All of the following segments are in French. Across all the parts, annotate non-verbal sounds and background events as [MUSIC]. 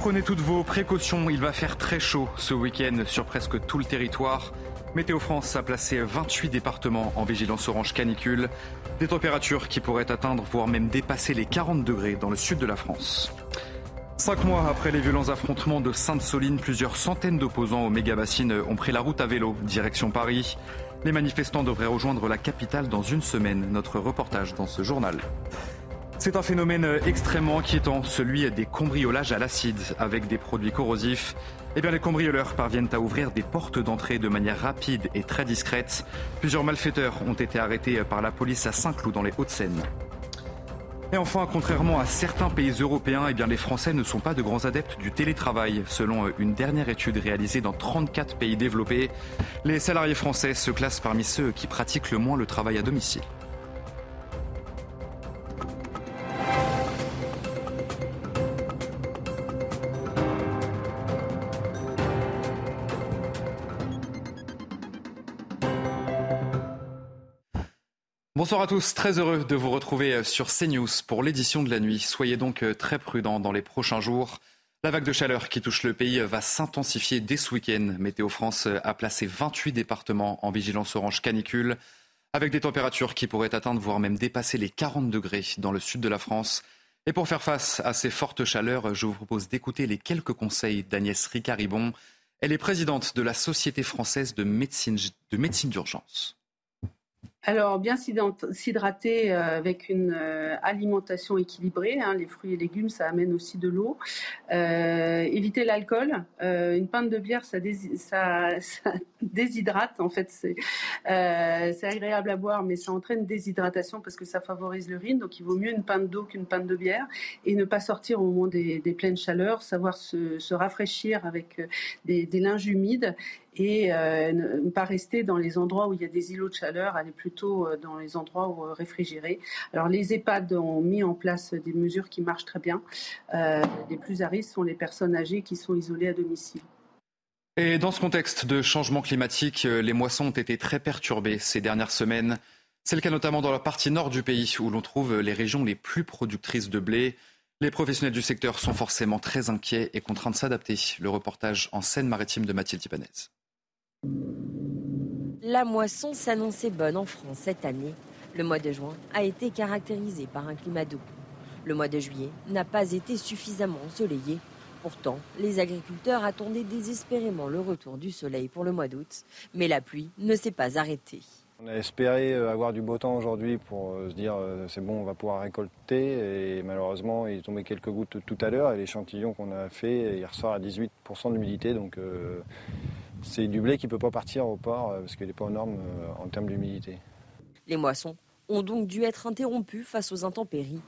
Prenez toutes vos précautions, il va faire très chaud ce week-end sur presque tout le territoire. Météo France a placé 28 départements en vigilance orange canicule. Des températures qui pourraient atteindre, voire même dépasser les 40 degrés dans le sud de la France. Cinq mois après les violents affrontements de Sainte-Soline, plusieurs centaines d'opposants aux méga-bassines ont pris la route à vélo, direction Paris. Les manifestants devraient rejoindre la capitale dans une semaine. Notre reportage dans ce journal. C'est un phénomène extrêmement inquiétant, celui des cambriolages à l'acide avec des produits corrosifs. Eh bien, les cambrioleurs parviennent à ouvrir des portes d'entrée de manière rapide et très discrète. Plusieurs malfaiteurs ont été arrêtés par la police à Saint-Cloud dans les Hauts-de-Seine. Et enfin, contrairement à certains pays européens, eh bien, les Français ne sont pas de grands adeptes du télétravail. Selon une dernière étude réalisée dans 34 pays développés, les salariés français se classent parmi ceux qui pratiquent le moins le travail à domicile. Bonsoir à tous, très heureux de vous retrouver sur CNews pour l'édition de la nuit. Soyez donc très prudents dans les prochains jours. La vague de chaleur qui touche le pays va s'intensifier dès ce week-end. Météo France a placé 28 départements en vigilance orange canicule, avec des températures qui pourraient atteindre, voire même dépasser les 40 degrés dans le sud de la France. Et pour faire face à ces fortes chaleurs, je vous propose d'écouter les quelques conseils d'Agnès Ricaribon. Elle est présidente de la Société française de médecine d'urgence. Alors, bien s'hydrater euh, avec une euh, alimentation équilibrée. Hein, les fruits et légumes, ça amène aussi de l'eau. Euh, éviter l'alcool. une pinte de bière, ça, [LAUGHS] déshydrate. En fait, c'est agréable à boire, mais ça entraîne déshydratation parce que ça favorise l'urine. Donc, il vaut mieux une pinte d'eau qu'une pinte de bière et ne pas sortir au moment des, pleines chaleurs. Savoir se, rafraîchir avec des linges humides et ne pas rester dans les endroits où il y a des îlots de chaleur, aller plus euh, dans les endroits où, euh, réfrigérés. Alors les EHPAD ont mis en place des mesures qui marchent très bien. Euh, les plus à risque sont les personnes âgées qui sont isolées à domicile. Et dans ce contexte de changement climatique, les moissons ont été très perturbées ces dernières semaines. C'est le cas notamment dans la partie nord du pays où l'on trouve les régions les plus productrices de blé. Les professionnels du secteur sont forcément très inquiets et contraints de s'adapter. Le reportage en Seine-Maritime de Mathilde Ibanez. La moisson s'annonçait bonne en France cette année. Le mois de juin a été caractérisé par un climat doux. Le mois de juillet n'a pas été suffisamment ensoleillé. Pourtant, les agriculteurs attendaient désespérément le retour du soleil pour le mois d'août, mais la pluie ne s'est pas arrêtée. On a espéré euh, avoir du beau temps aujourd'hui pour euh, se dire euh, c'est bon, on va pouvoir récolter. Et malheureusement, il est tombé quelques gouttes tout à l'heure et l'échantillon qu'on a fait, il ressort à 18% d'humidité. Donc c'est du blé qui ne peut pas partir au port euh, parce qu'il n'est pas aux normes euh, en termes d'humidité. Les moissons ont donc dû être interrompues face aux intempéries.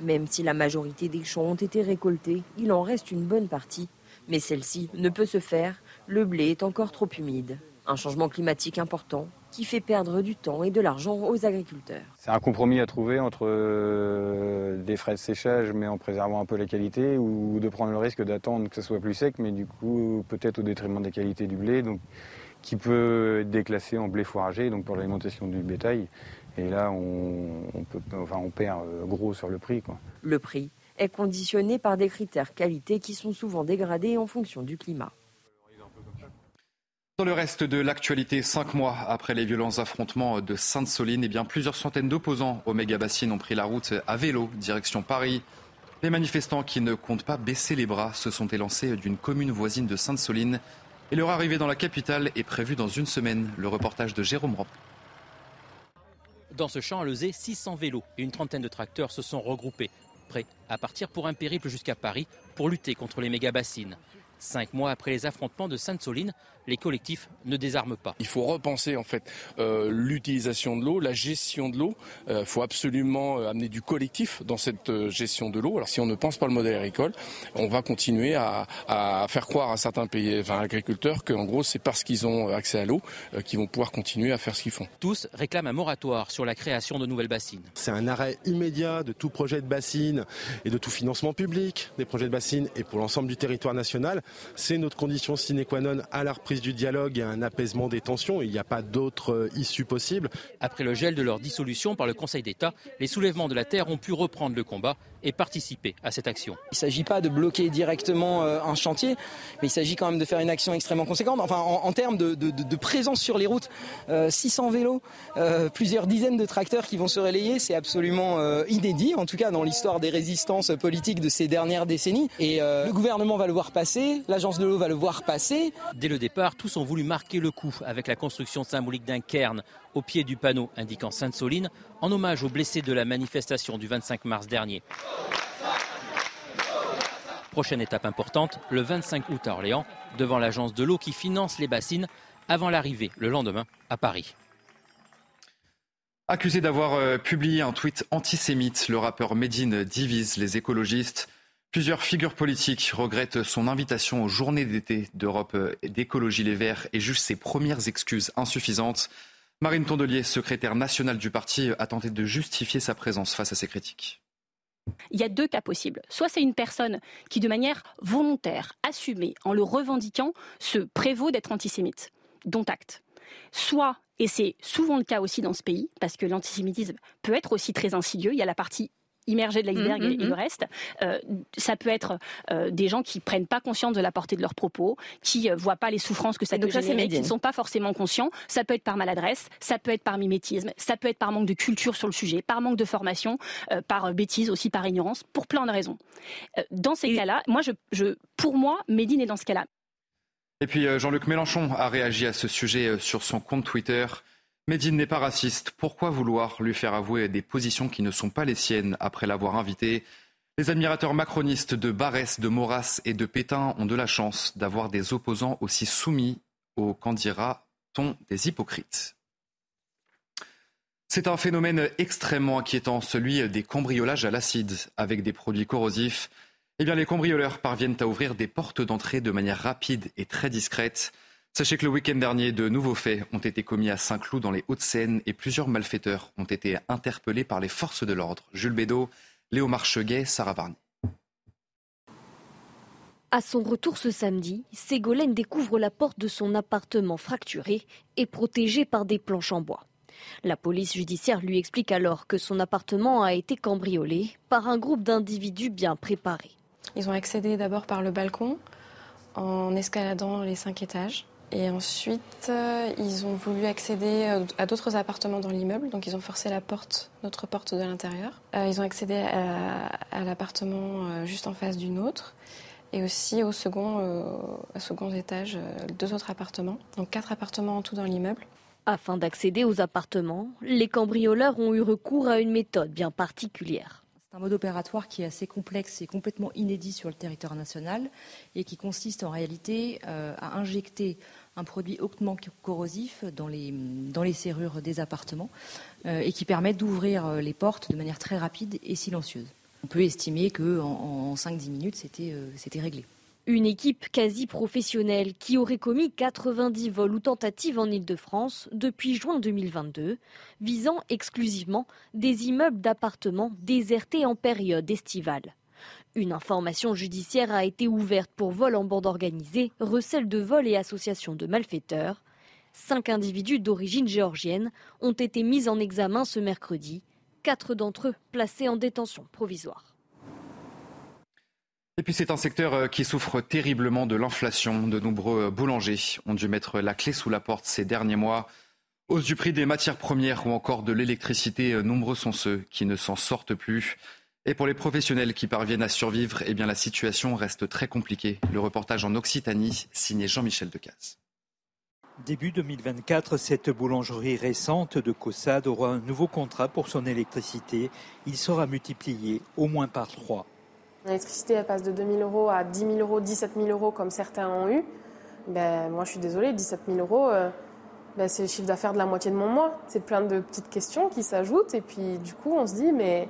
Même si la majorité des champs ont été récoltés, il en reste une bonne partie. Mais celle-ci ne peut se faire, le blé est encore trop humide. Un changement climatique important qui fait perdre du temps et de l'argent aux agriculteurs. C'est un compromis à trouver entre euh, des frais de séchage mais en préservant un peu la qualité ou de prendre le risque d'attendre que ce soit plus sec mais du coup peut-être au détriment des qualités du blé donc, qui peut être déclassé en blé fourragé donc pour l'alimentation du bétail. Et là on, peut, enfin, on perd euh, gros sur le prix. Quoi. Le prix est conditionné par des critères qualité qui sont souvent dégradés en fonction du climat. Dans le reste de l'actualité, cinq mois après les violents affrontements de Sainte-Soline, eh bien, plusieurs centaines d'opposants au méga-bassine ont pris la route à vélo, direction Paris. Les manifestants qui ne comptent pas baisser les bras se sont élancés d'une commune voisine de Sainte-Soline. Et leur arrivée dans la capitale est prévue dans une semaine. Le reportage de Jérôme Ramp. Dans ce champ à Lezé, 600 vélos et une trentaine de tracteurs se sont regroupés, prêts à partir pour un périple jusqu'à Paris pour lutter contre les méga-bassines. Cinq mois après les affrontements de Sainte-Soline, les collectifs ne désarment pas. Il faut repenser en fait euh, l'utilisation de l'eau, la gestion de l'eau. Il euh, faut absolument euh, amener du collectif dans cette gestion de l'eau. Alors si on ne pense pas le modèle agricole, on va continuer à, faire croire à certains pays, enfin agriculteurs, qu'en gros c'est parce qu'ils ont accès à l'eau qu'ils vont pouvoir continuer à faire ce qu'ils font. Tous réclament un moratoire sur la création de nouvelles bassines. C'est un arrêt immédiat de tout projet de bassine et de tout financement public des projets de bassine et pour l'ensemble du territoire national. C'est notre condition sine qua non à la reprise du dialogue et un apaisement des tensions. Il n'y a pas d'autre euh, issue possible. Après le gel de leur dissolution par le Conseil d'État, les soulèvements de la Terre ont pu reprendre le combat et participer à cette action. Il ne s'agit pas de bloquer directement euh, un chantier, mais il s'agit quand même de faire une action extrêmement conséquente. Enfin, en, termes de, présence sur les routes, 600 euh, vélos, plusieurs dizaines de tracteurs qui vont se relayer, c'est absolument inédit, en tout cas dans l'histoire des résistances politiques de ces dernières décennies. Et le gouvernement va le voir passer, l'agence de l'eau va le voir passer. Dès le départ, tous ont voulu marquer le coup avec la construction symbolique d'un cairn au pied du panneau indiquant Sainte-Soline en hommage aux blessés de la manifestation du 25 mars dernier. Prochaine étape importante, le 25 août à Orléans, devant l'agence de l'eau qui finance les bassines avant l'arrivée le lendemain à Paris. Accusé d'avoir euh, publié un tweet antisémite, le rappeur Medine divise les écologistes. Plusieurs figures politiques regrettent son invitation aux journées d'été d'Europe d'écologie Les Verts et jugent ses premières excuses insuffisantes. Marine Tondelier, secrétaire nationale du parti, a tenté de justifier sa présence face à ces critiques. Il y a deux cas possibles. Soit c'est une personne qui, de manière volontaire, assumée, en le revendiquant, se prévaut d'être antisémite, dont acte. Soit, et c'est souvent le cas aussi dans ce pays, parce que l'antisémitisme peut être aussi très insidieux, il y a la partie immergés de l'iceberg mm, et, mm, le reste. Euh, ça peut être euh, des gens qui prennent pas conscience de la portée de leurs propos, qui euh, voient pas les souffrances que ça peut générer, qui ne sont pas forcément conscients. Ça peut être par maladresse, ça peut être par mimétisme, ça peut être par manque de culture sur le sujet, par manque de formation, par bêtise aussi, par ignorance, pour plein de raisons. dans ces cas-là, moi, je, pour moi, Médine est dans ce cas-là. Et puis Jean-Luc Mélenchon a réagi à ce sujet sur son compte Twitter. Médine n'est pas raciste. Pourquoi vouloir lui faire avouer des positions qui ne sont pas les siennes après l'avoir invité? Les admirateurs macronistes de Barès, de Maurras et de Pétain ont de la chance d'avoir des opposants aussi soumis aux candidats-on des hypocrites. C'est un phénomène extrêmement inquiétant, celui des cambriolages à l'acide avec des produits corrosifs. Eh bien, les cambrioleurs parviennent à ouvrir des portes d'entrée de manière rapide et très discrète. Sachez que le week-end dernier, de nouveaux faits ont été commis à Saint-Cloud dans les Hauts-de-Seine et plusieurs malfaiteurs ont été interpellés par les forces de l'ordre. Jules Bédot, Léo Marcheguet, Sarah Varny. À son retour ce samedi, Ségolène découvre la porte de son appartement fracturé et protégé par des planches en bois. La police judiciaire lui explique alors que son appartement a été cambriolé par un groupe d'individus bien préparés. Ils ont accédé d'abord par le balcon en escaladant les cinq étages. Et ensuite, euh, ils ont voulu accéder euh, à d'autres appartements dans l'immeuble, donc ils ont forcé la porte, notre porte de l'intérieur. Euh, ils ont accédé à, l'appartement juste en face d'une autre, et aussi au second, au second étage, deux autres appartements, donc quatre appartements en tout dans l'immeuble. Afin d'accéder aux appartements, les cambrioleurs ont eu recours à une méthode bien particulière. C'est un mode opératoire qui est assez complexe et complètement inédit sur le territoire national et qui consiste en réalité euh, à injecter un produit hautement corrosif dans les, serrures des appartements euh, et qui permet d'ouvrir euh, les portes de manière très rapide et silencieuse. On peut estimer qu'en en, 5-10 minutes, c'était réglé. Une équipe quasi professionnelle qui aurait commis 90 vols ou tentatives en Ile-de-France depuis juin 2022, visant exclusivement des immeubles d'appartements désertés en période estivale. Une information judiciaire a été ouverte pour vol en bande organisée, recel de vol et association de malfaiteurs. Cinq individus d'origine géorgienne ont été mis en examen ce mercredi, quatre d'entre eux placés en détention provisoire. Et puis c'est un secteur euh, qui souffre terriblement de l'inflation. De nombreux euh, boulangers ont dû mettre la clé sous la porte ces derniers mois. Hausse du prix des matières premières ou encore de l'électricité, euh, nombreux sont ceux qui ne s'en sortent plus. Et pour les professionnels qui parviennent à survivre, eh la situation reste très compliquée. Le reportage en Occitanie, signé Jean-Michel Decaze. Début 2024, cette boulangerie récente de Caussade aura un nouveau contrat pour son électricité. Il sera multiplié au moins par trois. L'électricité, elle passe de 2 000 euros à 10 000 euros, 17 000 euros, comme certains ont eu. Ben, moi, je suis désolée, 17 000 euros, euh, ben, c'est le chiffre d'affaires de la moitié de mon mois. C'est plein de petites questions qui s'ajoutent. Et puis, du coup, on se dit, mais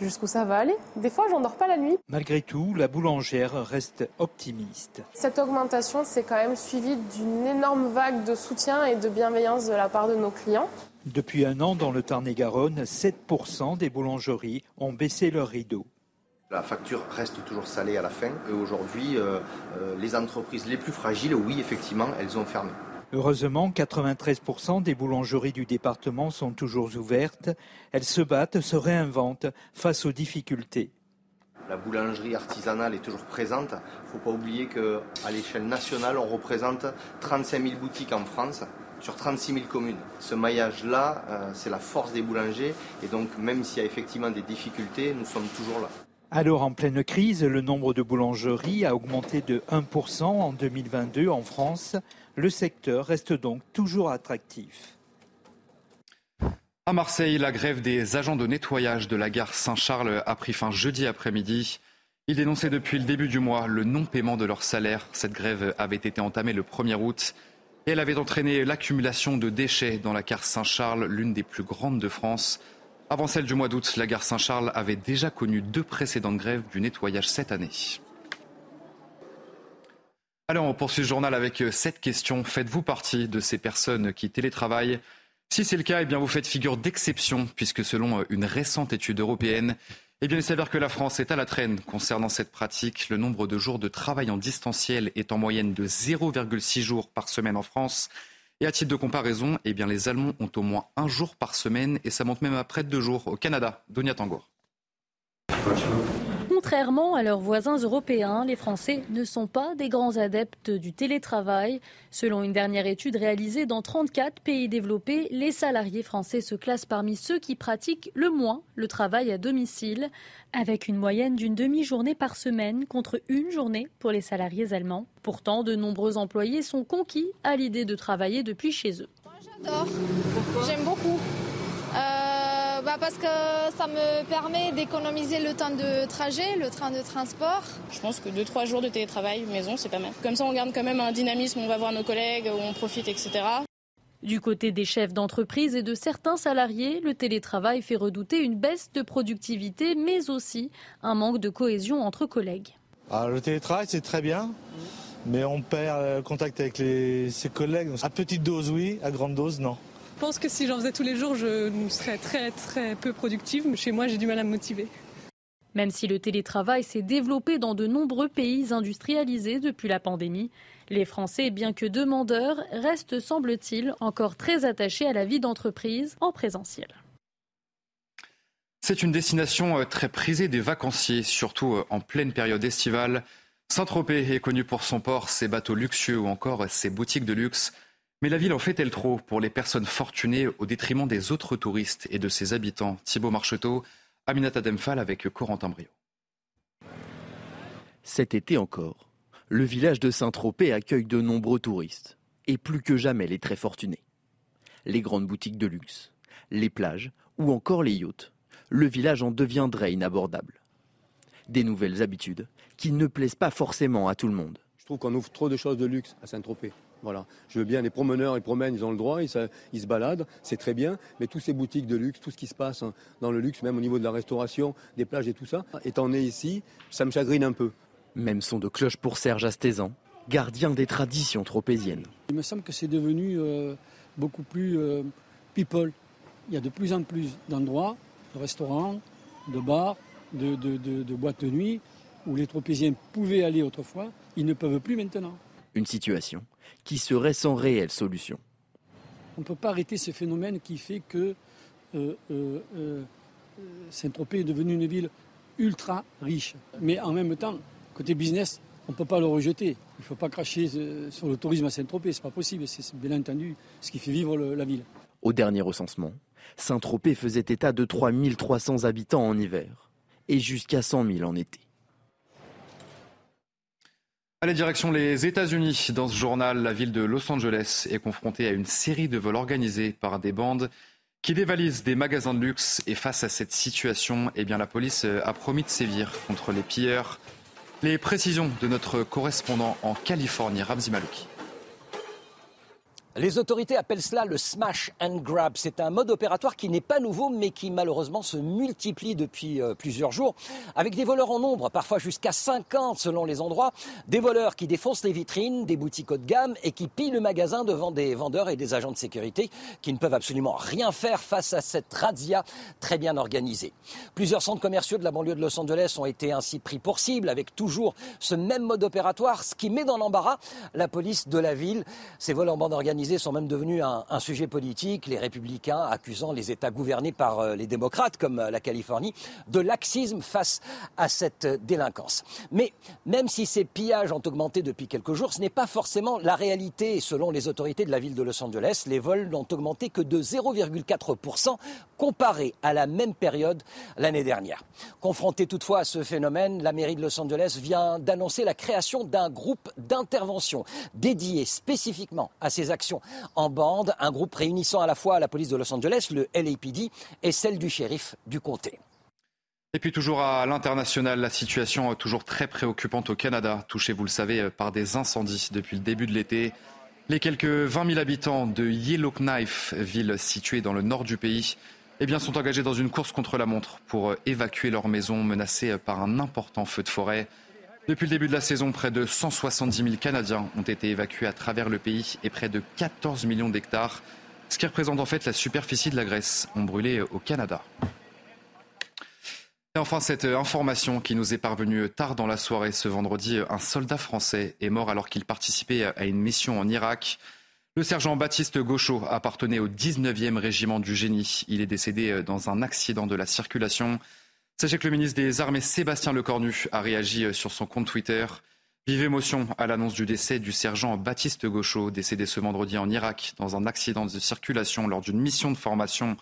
jusqu'où ça va aller? Des fois, j'en dors pas la nuit. Malgré tout, la boulangère reste optimiste. Cette augmentation, c'est quand même suivi d'une énorme vague de soutien et de bienveillance de la part de nos clients. Depuis un an, dans le Tarn-et-Garonne, 7% des boulangeries ont baissé leurs rideaux. La facture reste toujours salée à la fin. Et aujourd'hui, euh, euh, les entreprises les plus fragiles, oui, effectivement, elles ont fermé. Heureusement, 93% des boulangeries du département sont toujours ouvertes. Elles se battent, se réinventent face aux difficultés. La boulangerie artisanale est toujours présente. Il ne faut pas oublier qu'à l'échelle nationale, on représente 35 000 boutiques en France sur 36 000 communes. Ce maillage-là, euh, c'est la force des boulangers. Et donc, même s'il y a effectivement des difficultés, nous sommes toujours là. Alors, en pleine crise, le nombre de boulangeries a augmenté de 1% en 2022 en France. Le secteur reste donc toujours attractif. À Marseille, la grève des agents de nettoyage de la gare Saint-Charles a pris fin jeudi après-midi. Ils dénonçaient depuis le début du mois le non-paiement de leur salaire. Cette grève avait été entamée le 1er août et elle avait entraîné l'accumulation de déchets dans la gare Saint-Charles, l'une des plus grandes de France. Avant celle du mois d'août, la gare Saint-Charles avait déjà connu deux précédentes grèves du nettoyage cette année. Alors on poursuit le journal avec cette question. Faites-vous partie de ces personnes qui télétravaillent? Si c'est le cas, eh bien vous faites figure d'exception, puisque selon une récente étude européenne, eh bien, il s'avère que la France est à la traîne concernant cette pratique. Le nombre de jours de travail en distanciel est en moyenne de 0,6 jours par semaine en France. Et à titre de comparaison, eh bien, les Allemands ont au moins un jour par semaine et ça monte même à près de deux jours au Canada. Donia Tangour. Contrairement à leurs voisins européens, les Français ne sont pas des grands adeptes du télétravail. Selon une dernière étude réalisée dans 34 pays développés, les salariés français se classent parmi ceux qui pratiquent le moins le travail à domicile, avec une moyenne d'une demi-journée par semaine contre une journée pour les salariés allemands. Pourtant, de nombreux employés sont conquis à l'idée de travailler depuis chez eux. J'adore, j'aime beaucoup. Euh, bah parce que ça me permet d'économiser le temps de trajet, le train de transport. Je pense que 2-3 jours de télétravail maison, c'est pas mal. Comme ça, on garde quand même un dynamisme, on va voir nos collègues, on profite, etc. Du côté des chefs d'entreprise et de certains salariés, le télétravail fait redouter une baisse de productivité, mais aussi un manque de cohésion entre collègues. Alors, ah, le télétravail, c'est très bien, mais on perd le contact avec les, ses collègues. À petite dose, oui, à grande dose, non. Je pense que si j'en faisais tous les jours, je serais très très peu productive. Chez moi, j'ai du mal à me motiver. Même si le télétravail s'est développé dans de nombreux pays industrialisés depuis la pandémie, les Français, bien que demandeurs, restent, semble-t-il, encore très attachés à la vie d'entreprise en présentiel. C'est une destination euh, très prisée des vacanciers, surtout euh, en pleine période estivale. Saint-Tropez est connu pour son port, ses bateaux luxueux ou encore ses boutiques de luxe. Mais la ville en fait-elle trop pour les personnes fortunées au détriment des autres touristes et de ses habitants? Thibaut Marcheteau, Aminata Demphal avec Corentin Brio. Cet été encore, le village de Saint-Tropez accueille de nombreux touristes, et plus que jamais les très fortunés. Les grandes boutiques de luxe, les plages ou encore les yachts, le village en deviendrait inabordable. Des nouvelles habitudes qui ne plaisent pas forcément à tout le monde. Je trouve qu'on ouvre trop de choses de luxe à Saint-Tropez. Voilà. Je veux bien, les promeneurs, ils promènent, ils ont le droit, ils se, ils se baladent, c'est très bien, mais toutes ces boutiques de luxe, tout ce qui se passe hein, dans le luxe, même au niveau de la restauration, des plages et tout ça, étant né ici, ça me chagrine un peu. Même son de cloche pour Serge Astézan, gardien des traditions tropéziennes. Il me semble que c'est devenu euh, beaucoup plus euh, people. Il y a de plus en plus d'endroits, de restaurants, de bars, de, de, de boîtes de nuit, où les tropéziens pouvaient aller autrefois, ils ne peuvent plus maintenant. Une situation qui serait sans réelle solution. On ne peut pas arrêter ce phénomène qui fait que euh, euh, euh, Saint-Tropez est devenue une ville ultra riche. Mais en même temps, côté business, on ne peut pas le rejeter. Il ne faut pas cracher sur le tourisme à Saint-Tropez, c'est pas possible. C'est bien entendu ce qui fait vivre la ville. Au dernier recensement, Saint-Tropez faisait état de 3300 habitants en hiver et jusqu'à 100 000 en été. Allez, direction les États-Unis. Dans ce journal, la ville de Los Angeles est confrontée à une série de vols organisés par des bandes qui dévalise des magasins de luxe. Et face à cette situation, eh bien, la police a promis de sévir contre les pilleurs. Les précisions de notre correspondant en Californie, Ramzi Malouki. Les autorités appellent cela le smash and grab. C'est un mode opératoire qui n'est pas nouveau, mais qui malheureusement se multiplie depuis euh, plusieurs jours, avec des voleurs en nombre, parfois jusqu'à 50 selon les endroits, des voleurs qui défoncent les vitrines, des boutiques haut de gamme et qui pillent le magasin devant des vendeurs et des agents de sécurité qui ne peuvent absolument rien faire face à cette razzia très bien organisée. Plusieurs centres commerciaux de la banlieue de Los Angeles ont été ainsi pris pour cible, avec toujours ce même mode opératoire, ce qui met dans l'embarras la police de la ville. Ces vols en bande sont même devenus un, sujet politique, les républicains accusant les États gouvernés par euh, les démocrates, comme euh, la Californie, de laxisme face à cette euh, délinquance. Mais même si ces pillages ont augmenté depuis quelques jours, ce n'est pas forcément la réalité. Selon les autorités de la ville de Los Angeles, les vols n'ont augmenté que de 0,4% comparé à la même période l'année dernière. Confrontée toutefois à ce phénomène, la mairie de Los Angeles vient d'annoncer la création d'un groupe d'intervention dédié spécifiquement à ces actions en bande, un groupe réunissant à la fois la police de Los Angeles, le LAPD, et celle du shérif du comté. Et puis toujours à l'international, la situation est toujours très préoccupante au Canada, touché, vous le savez, par des incendies depuis le début de l'été. Les quelques 20 000 habitants de Yellowknife, ville située dans le nord du pays, eh bien, sont engagés dans une course contre la montre pour évacuer leur maison menacée par un important feu de forêt. Depuis le début de la saison, près de 170 000 Canadiens ont été évacués à travers le pays et près de 14 millions d'hectares, ce qui représente en fait la superficie de la Grèce, ont brûlé au Canada. Et enfin, cette information qui nous est parvenue tard dans la soirée ce vendredi, un soldat français est mort alors qu'il participait à une mission en Irak. Le sergent Baptiste Gauchot appartenait au 19e régiment du génie. Il est décédé dans un accident de la circulation. Sachez que le ministre des Armées Sébastien Lecornu a réagi euh, sur son compte Twitter. Vive émotion à l'annonce du décès du sergent Baptiste Gauchot, décédé ce vendredi en Irak dans un accident de circulation lors d'une mission de formation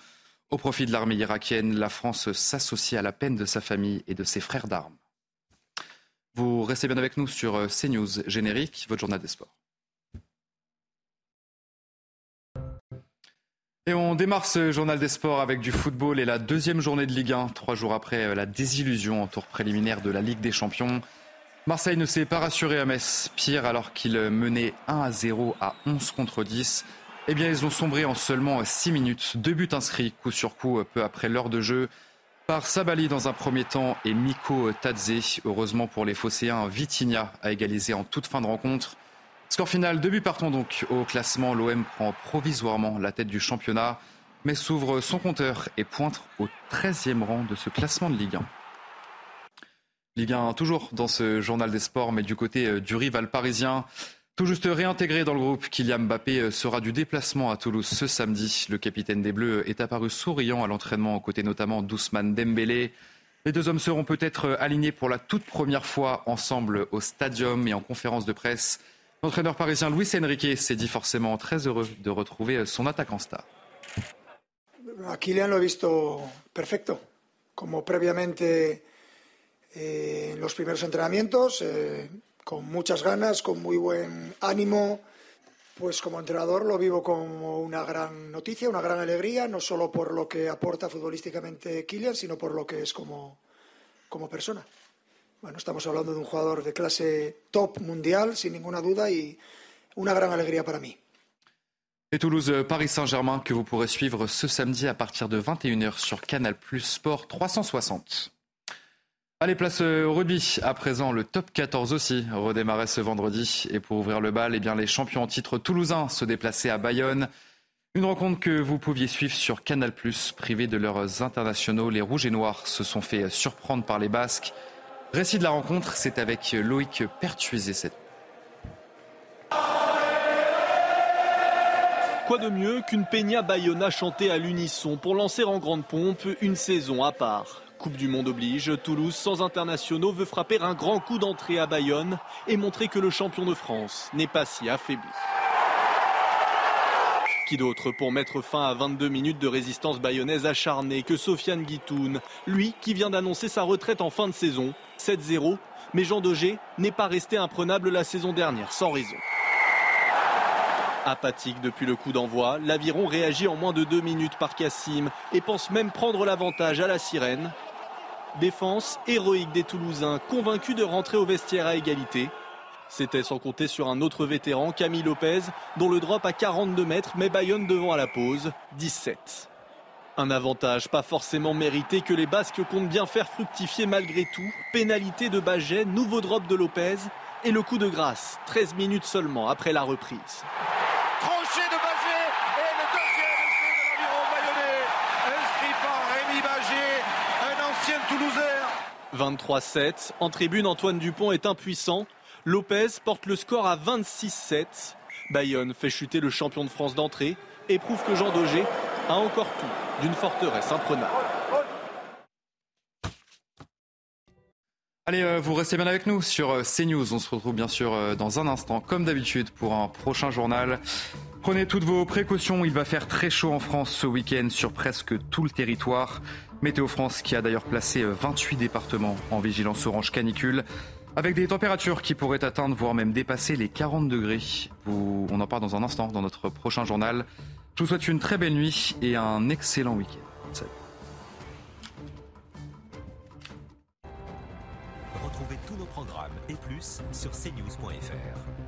au profit de l'armée irakienne. La France s'associe à la peine de sa famille et de ses frères d'armes. Vous restez bien avec nous sur euh, CNews Générique, votre journal des sports. Et on démarre ce journal des sports avec du football et la deuxième journée de Ligue 1, trois jours après euh, la désillusion en tour préliminaire de la Ligue des Champions. Marseille ne s'est pas rassuré à Metz. Pire, alors qu'il menait 1 à 0 à 11 contre 10, eh bien, ils ont sombré en seulement 6 minutes. Deux buts inscrits coup sur coup peu après l'heure de jeu par Sabali dans un premier temps et Miko Tadze. Heureusement pour les Phocéens, Vitinha a égalisé en toute fin de rencontre. Score final, deux buts partons donc au classement. L'OM prend provisoirement la tête du championnat, mais s'ouvre son compteur et pointe au 13e rang de ce classement de Ligue 1. Ligue 1 toujours dans ce journal des sports, mais du côté euh, du rival parisien. Tout juste réintégré dans le groupe, Kylian Mbappé euh, sera du déplacement à Toulouse ce samedi. Le capitaine des Bleus est apparu souriant à l'entraînement, aux côtés notamment d'Ousmane Dembélé. Les deux hommes seront peut-être euh, alignés pour la toute première fois ensemble au stadium et en conférence de presse. L'entraîneur parisien Luis Enrique s'est dit forcément très heureux de retrouver son attaquant star. A Kylian lo he visto perfecto, como previamente eh, en los primeros entrenamientos, eh, con muchas ganas, con muy buen ánimo. Pues como entrenador lo vivo como una gran noticia, una gran alegría, no solo por lo que aporta futbolísticamente Kylian, sino por lo que es como, como persona. Bueno, estamos hablando de un jugador de clase top mundial, sin ninguna duda, y una gran alegría para mí. Et Toulouse-Paris Saint-Germain que vous pourrez suivre ce samedi à partir de 21h sur Canal Plus Sport 360. Allez, place au rugby. À présent, le top 14 aussi redémarrait ce vendredi. Et pour ouvrir le bal, eh bien, les champions en titre toulousains se déplaçaient à Bayonne. Une rencontre que vous pouviez suivre sur Canal Plus, privé de leurs internationaux. Les Rouges et Noirs se sont fait surprendre par les Basques. Récit de la rencontre, c'est avec Loïc Pertuisé. Cette... Quoi de mieux qu'une Peña Bayona chantée à l'unisson pour lancer en grande pompe une saison à part? Coupe du Monde oblige, Toulouse sans internationaux veut frapper un grand coup d'entrée à Bayonne et montrer que le champion de France n'est pas si affaibli. Qui d'autre pour mettre fin à 22 minutes de résistance bayonnaise acharnée que Sofiane Guitoun, lui qui vient d'annoncer sa retraite en fin de saison 7-0, mais Jean Dogé n'est pas resté imprenable la saison dernière, sans raison. Apathique depuis le coup d'envoi, l'aviron réagit en moins de deux minutes par Cassim et pense même prendre l'avantage à la sirène. Défense héroïque des Toulousains, convaincus de rentrer au vestiaire à égalité. C'était sans compter sur un autre vétéran, Camille Lopez, dont le drop à 42 mètres met Bayonne devant à la pause, 17. Un avantage pas forcément mérité que les Basques comptent bien faire fructifier malgré tout. Pénalité de Baget, nouveau drop de Lopez et le coup de grâce, 13 minutes seulement après la reprise. Crochet de Baget et le deuxième essai de l'aviron bayonnais, inscrit par Rémi Baget, un ancien Toulousain. 23-7. En tribune, Antoine Dupont est impuissant. Lopez porte le score à 26-7. Bayonne fait chuter le champion de France d'entrée et prouve que Jean Daugé a encore tout d'une forteresse imprenable. Allez, euh, vous restez bien avec nous sur euh, CNews. On se retrouve bien sûr euh, dans un instant, comme d'habitude, pour un prochain journal. Prenez toutes vos précautions. Il va faire très chaud en France ce week-end sur presque tout le territoire. Météo France qui a d'ailleurs placé 28 départements en vigilance orange canicule. Avec des températures qui pourraient atteindre, voire même dépasser les 40 degrés. on en parle dans un instant dans notre prochain journal. Je vous souhaite une très belle nuit et un excellent week-end. Salut. Retrouvez tous nos programmes et plus sur cnews.fr.